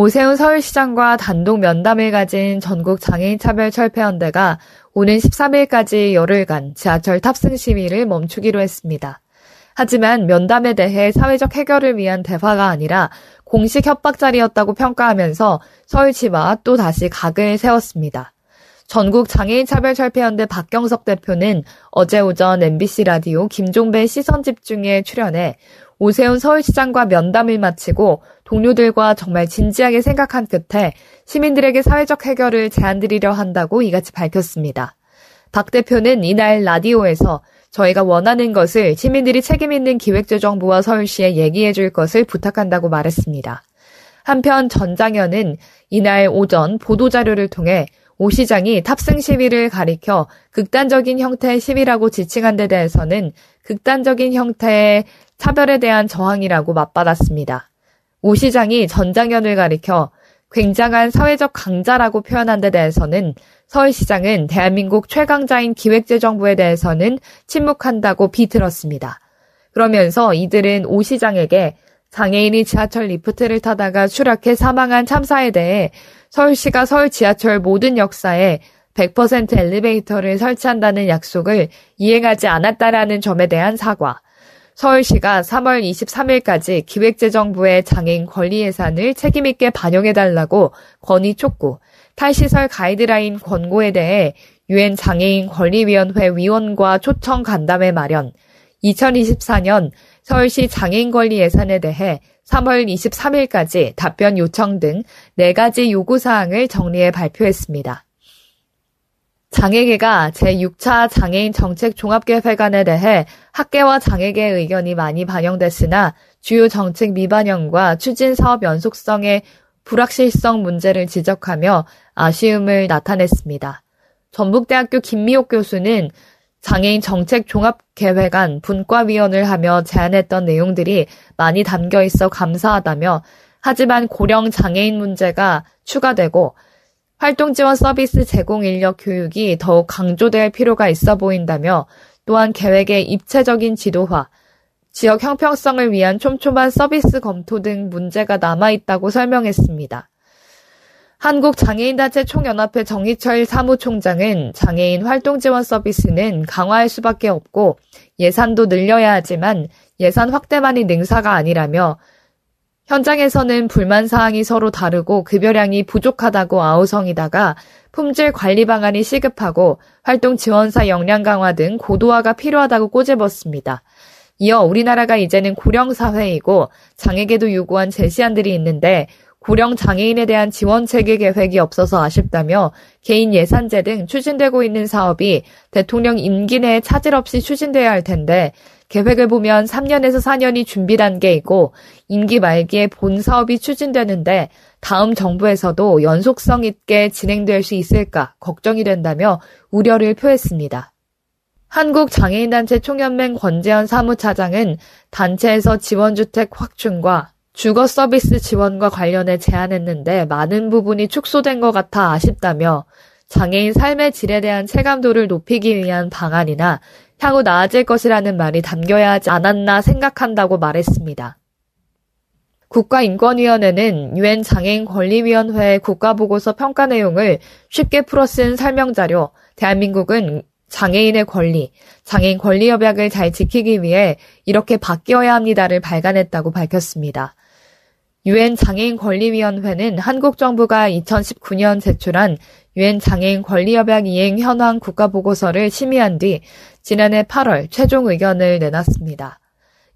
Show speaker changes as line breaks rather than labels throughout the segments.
오세훈 서울시장과 단독 면담을 가진 전국 장애인 차별 철폐연대가 오는 13일까지 열흘간 지하철 탑승 시위를 멈추기로 했습니다. 하지만 면담에 대해 사회적 해결을 위한 대화가 아니라 공식 협박 자리였다고 평가하면서 서울시와 또 다시 각을 세웠습니다. 전국 장애인 차별철폐연대 박경석 대표는 어제 오전 MBC 라디오 김종배 시선 집중에 출연해 오세훈 서울시장과 면담을 마치고 동료들과 정말 진지하게 생각한 끝에 시민들에게 사회적 해결을 제안드리려 한다고 이같이 밝혔습니다. 박 대표는 이날 라디오에서 저희가 원하는 것을 시민들이 책임있는 기획재정부와 서울시에 얘기해 줄 것을 부탁한다고 말했습니다. 한편 전장현은 이날 오전 보도자료를 통해 오 시장이 탑승 시위를 가리켜 극단적인 형태의 시위라고 지칭한 데 대해서는 극단적인 형태의 차별에 대한 저항이라고 맞받았습니다. 오 시장이 전장연을 가리켜 굉장한 사회적 강자라고 표현한 데 대해서는 서울시장은 대한민국 최강자인 기획재정부에 대해서는 침묵한다고 비틀었습니다. 그러면서 이들은 오 시장에게 장애인이 지하철 리프트를 타다가 추락해 사망한 참사에 대해 서울시가 서울 지하철 모든 역사에 100% 엘리베이터를 설치한다는 약속을 이행하지 않았다라는 점에 대한 사과. 서울시가 3월 23일까지 기획재정부의 장애인 권리 예산을 책임있게 반영해달라고 건의 촉구, 탈시설 가이드라인 권고에 대해 유엔 장애인 권리위원회 위원과 초청 간담회 마련, 2024년 서울시 장애인 권리 예산에 대해 3월 23일까지 답변 요청 등 4가지 요구사항을 정리해 발표했습니다. 장애계가 제6차 장애인 정책 종합계획안에 대해 학계와 장애계 의견이 많이 반영됐으나 주요 정책 미반영과 추진 사업 연속성의 불확실성 문제를 지적하며 아쉬움을 나타냈습니다. 전북대학교 김미옥 교수는 장애인 정책 종합 계획안 분과위원을 하며 제안했던 내용들이 많이 담겨 있어 감사하다며 하지만 고령 장애인 문제가 추가되고 활동 지원 서비스 제공 인력 교육이 더욱 강조될 필요가 있어 보인다며 또한 계획의 입체적인 지도화, 지역 형평성을 위한 촘촘한 서비스 검토 등 문제가 남아있다고 설명했습니다. 한국장애인단체 총연합회 정희철 사무총장은 장애인 활동 지원 서비스는 강화할 수밖에 없고 예산도 늘려야 하지만 예산 확대만이 능사가 아니라며 현장에서는 불만 사항이 서로 다르고 급여량이 부족하다고 아우성이다가 품질 관리 방안이 시급하고 활동 지원사 역량 강화 등 고도화가 필요하다고 꼬집었습니다. 이어 우리나라가 이제는 고령 사회이고 장애계도 요구한 제시안들이 있는데 고령 장애인에 대한 지원 체계 계획이 없어서 아쉽다며 개인 예산제 등 추진되고 있는 사업이 대통령 임기 내에 차질 없이 추진돼야 할 텐데 계획을 보면 3년에서 4년이 준비 단계이고 임기 말기에 본 사업이 추진되는데 다음 정부에서도 연속성 있게 진행될 수 있을까 걱정이 된다며 우려를 표했습니다. 한국장애인단체 총연맹 권재현 사무차장은 단체에서 지원주택 확충과 주거 서비스 지원과 관련해 제안했는데 많은 부분이 축소된 것 같아 아쉽다며 장애인 삶의 질에 대한 체감도를 높이기 위한 방안이나 향후 나아질 것이라는 말이 담겨야 하지 않았나 생각한다고 말했습니다. 국가인권위원회는 유엔 장애인 권리위원회 국가보고서 평가 내용을 쉽게 풀어 쓴 설명자료 대한민국은 장애인의 권리, 장애인 권리협약을 잘 지키기 위해 이렇게 바뀌어야 합니다를 발간했다고 밝혔습니다. 유엔 장애인 권리위원회는 한국 정부가 2019년 제출한 유엔 장애인 권리협약 이행 현황 국가보고서를 심의한 뒤 지난해 8월 최종 의견을 내놨습니다.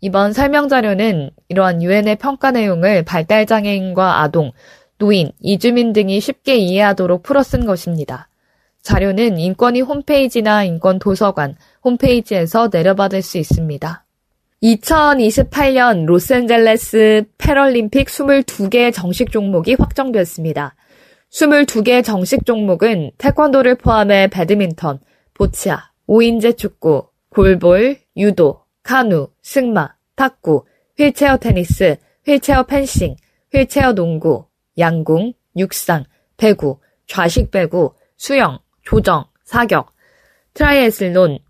이번 설명 자료는 이러한 유엔의 평가 내용을 발달장애인과 아동, 노인, 이주민 등이 쉽게 이해하도록 풀어 쓴 것입니다. 자료는 인권위 홈페이지나 인권도서관 홈페이지에서 내려받을 수 있습니다. 2028년 로스앤젤레스 패럴림픽 22개 정식 종목이 확정됐습니다. 22개 정식 종목은 태권도를 포함해 배드민턴, 보치아, 오인제 축구, 골볼, 유도, 카누, 승마, 탁구, 휠체어 테니스, 휠체어 펜싱, 휠체어 농구, 양궁, 육상, 배구, 좌식 배구, 수영, 조정, 사격, 트라이애슬론,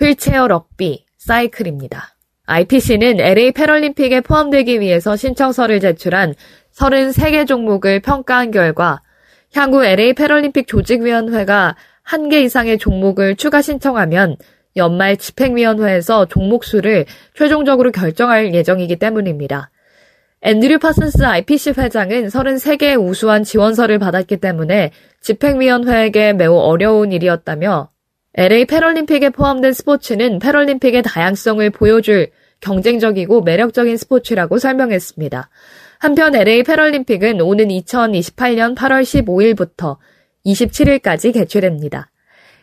휠체어 럭비, 사이클입니다. IPC는 LA 패럴림픽에 포함되기 위해서 신청서를 제출한 33개 종목을 평가한 결과 향후 LA 패럴림픽 조직위원회가 한개 이상의 종목을 추가 신청하면 연말 집행위원회에서 종목 수를 최종적으로 결정할 예정이기 때문입니다. 앤드류 파슨스 IPC 회장은 33개의 우수한 지원서를 받았기 때문에 집행위원회에게 매우 어려운 일이었다며 LA 패럴림픽에 포함된 스포츠는 패럴림픽의 다양성을 보여줄 경쟁적이고 매력적인 스포츠라고 설명했습니다. 한편 LA 패럴림픽은 오는 2028년 8월 15일부터 27일까지 개최됩니다.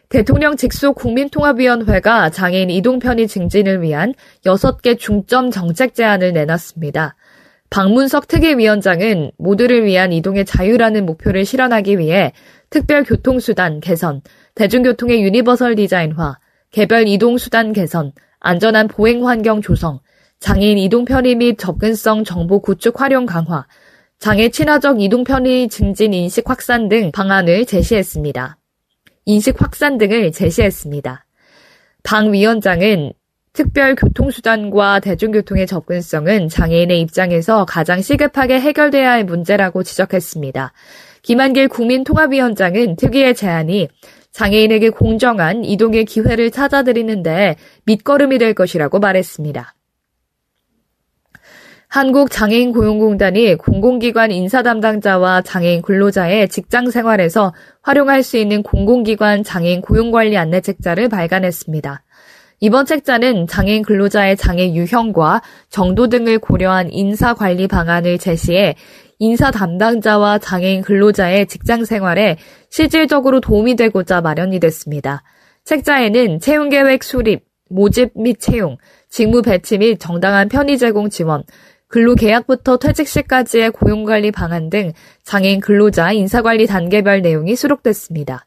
대통령 직속 국민통합위원회가 장애인 이동 편의 증진을 위한 6개 중점 정책 제안을 내놨습니다. 방문석 특위위원장은 모두를 위한 이동의 자유라는 목표를 실현하기 위해 특별 교통수단 개선, 대중교통의 유니버설 디자인화, 개별 이동수단 개선, 안전한 보행 환경 조성, 장애인 이동 편의 및 접근성 정보 구축 활용 강화, 장애 친화적 이동 편의 증진 인식 확산 등 방안을 제시했습니다. 인식 확산 등을 제시했습니다. 방 위원장은 특별 교통수단과 대중교통의 접근성은 장애인의 입장에서 가장 시급하게 해결돼야 할 문제라고 지적했습니다. 김한길 국민통합위원장은 특위의 제안이 장애인에게 공정한 이동의 기회를 찾아드리는데 밑거름이 될 것이라고 말했습니다. 한국장애인 고용공단이 공공기관 인사 담당자와 장애인 근로자의 직장 생활에서 활용할 수 있는 공공기관 장애인 고용관리 안내 책자를 발간했습니다. 이번 책자는 장애인 근로자의 장애 유형과 정도 등을 고려한 인사 관리 방안을 제시해 인사 담당자와 장애인 근로자의 직장 생활에 실질적으로 도움이 되고자 마련이 됐습니다. 책자에는 채용 계획 수립, 모집 및 채용, 직무 배치 및 정당한 편의 제공 지원, 근로 계약부터 퇴직 시까지의 고용관리 방안 등 장애인 근로자 인사관리 단계별 내용이 수록됐습니다.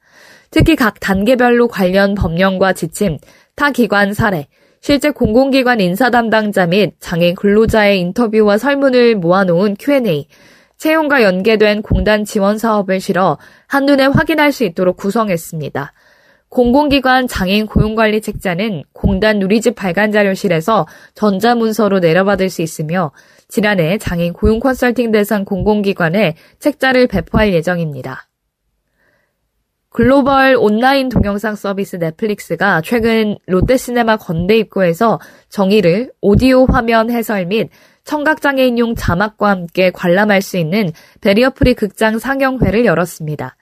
특히 각 단계별로 관련 법령과 지침, 타 기관 사례, 실제 공공기관 인사 담당자 및 장애인 근로자의 인터뷰와 설문을 모아놓은 Q&A, 채용과 연계된 공단 지원 사업을 실어 한눈에 확인할 수 있도록 구성했습니다. 공공기관 장애인 고용관리 책자는 공단 누리집 발간 자료실에서 전자문서로 내려받을 수 있으며 지난해 장애인 고용 컨설팅 대상 공공기관에 책자를 배포할 예정입니다. 글로벌 온라인 동영상 서비스 넷플릭스가 최근 롯데시네마 건대 입구에서 정의를 오디오 화면 해설 및 청각장애인용 자막과 함께 관람할 수 있는 배리어프리 극장 상영회를 열었습니다.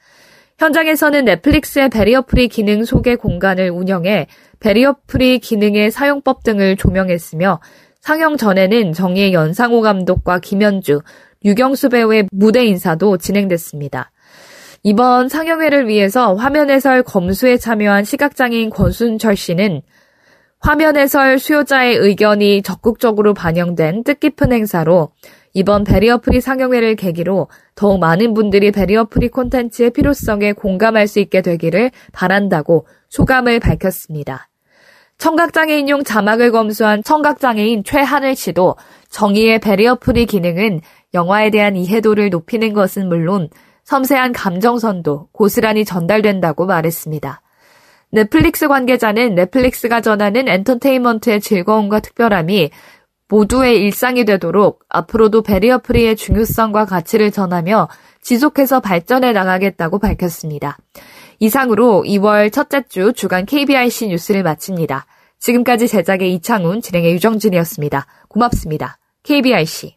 현장에서는 넷플릭스의 배리어프리 기능 소개 공간을 운영해 배리어프리 기능의 사용법 등을 조명했으며 상영 전에는 정이의 연상호 감독과 김현주, 류경수 배우의 무대 인사도 진행됐습니다. 이번 상영회를 위해서 화면 해설 검수에 참여한 시각장애인 권순철 씨는 화면 해설 수요자의 의견이 적극적으로 반영된 뜻깊은 행사로 이번 배리어프리 상영회를 계기로 더욱 많은 분들이 배리어프리 콘텐츠의 필요성에 공감할 수 있게 되기를 바란다고 소감을 밝혔습니다. 청각장애인용 자막을 검수한 청각장애인 최하늘 씨도 정이의 배리어프리 기능은 영화에 대한 이해도를 높이는 것은 물론 섬세한 감정선도 고스란히 전달된다고 말했습니다. 넷플릭스 관계자는 넷플릭스가 전하는 엔터테인먼트의 즐거움과 특별함이 모두의 일상이 되도록 앞으로도 베리어 프리의 중요성과 가치를 전하며 지속해서 발전해 나가겠다고 밝혔습니다. 이상으로 2월 첫째 주 주간 KBIC 뉴스를 마칩니다. 지금까지 제작의 이창훈, 진행의 유정진이었습니다. 고맙습니다. KBIC.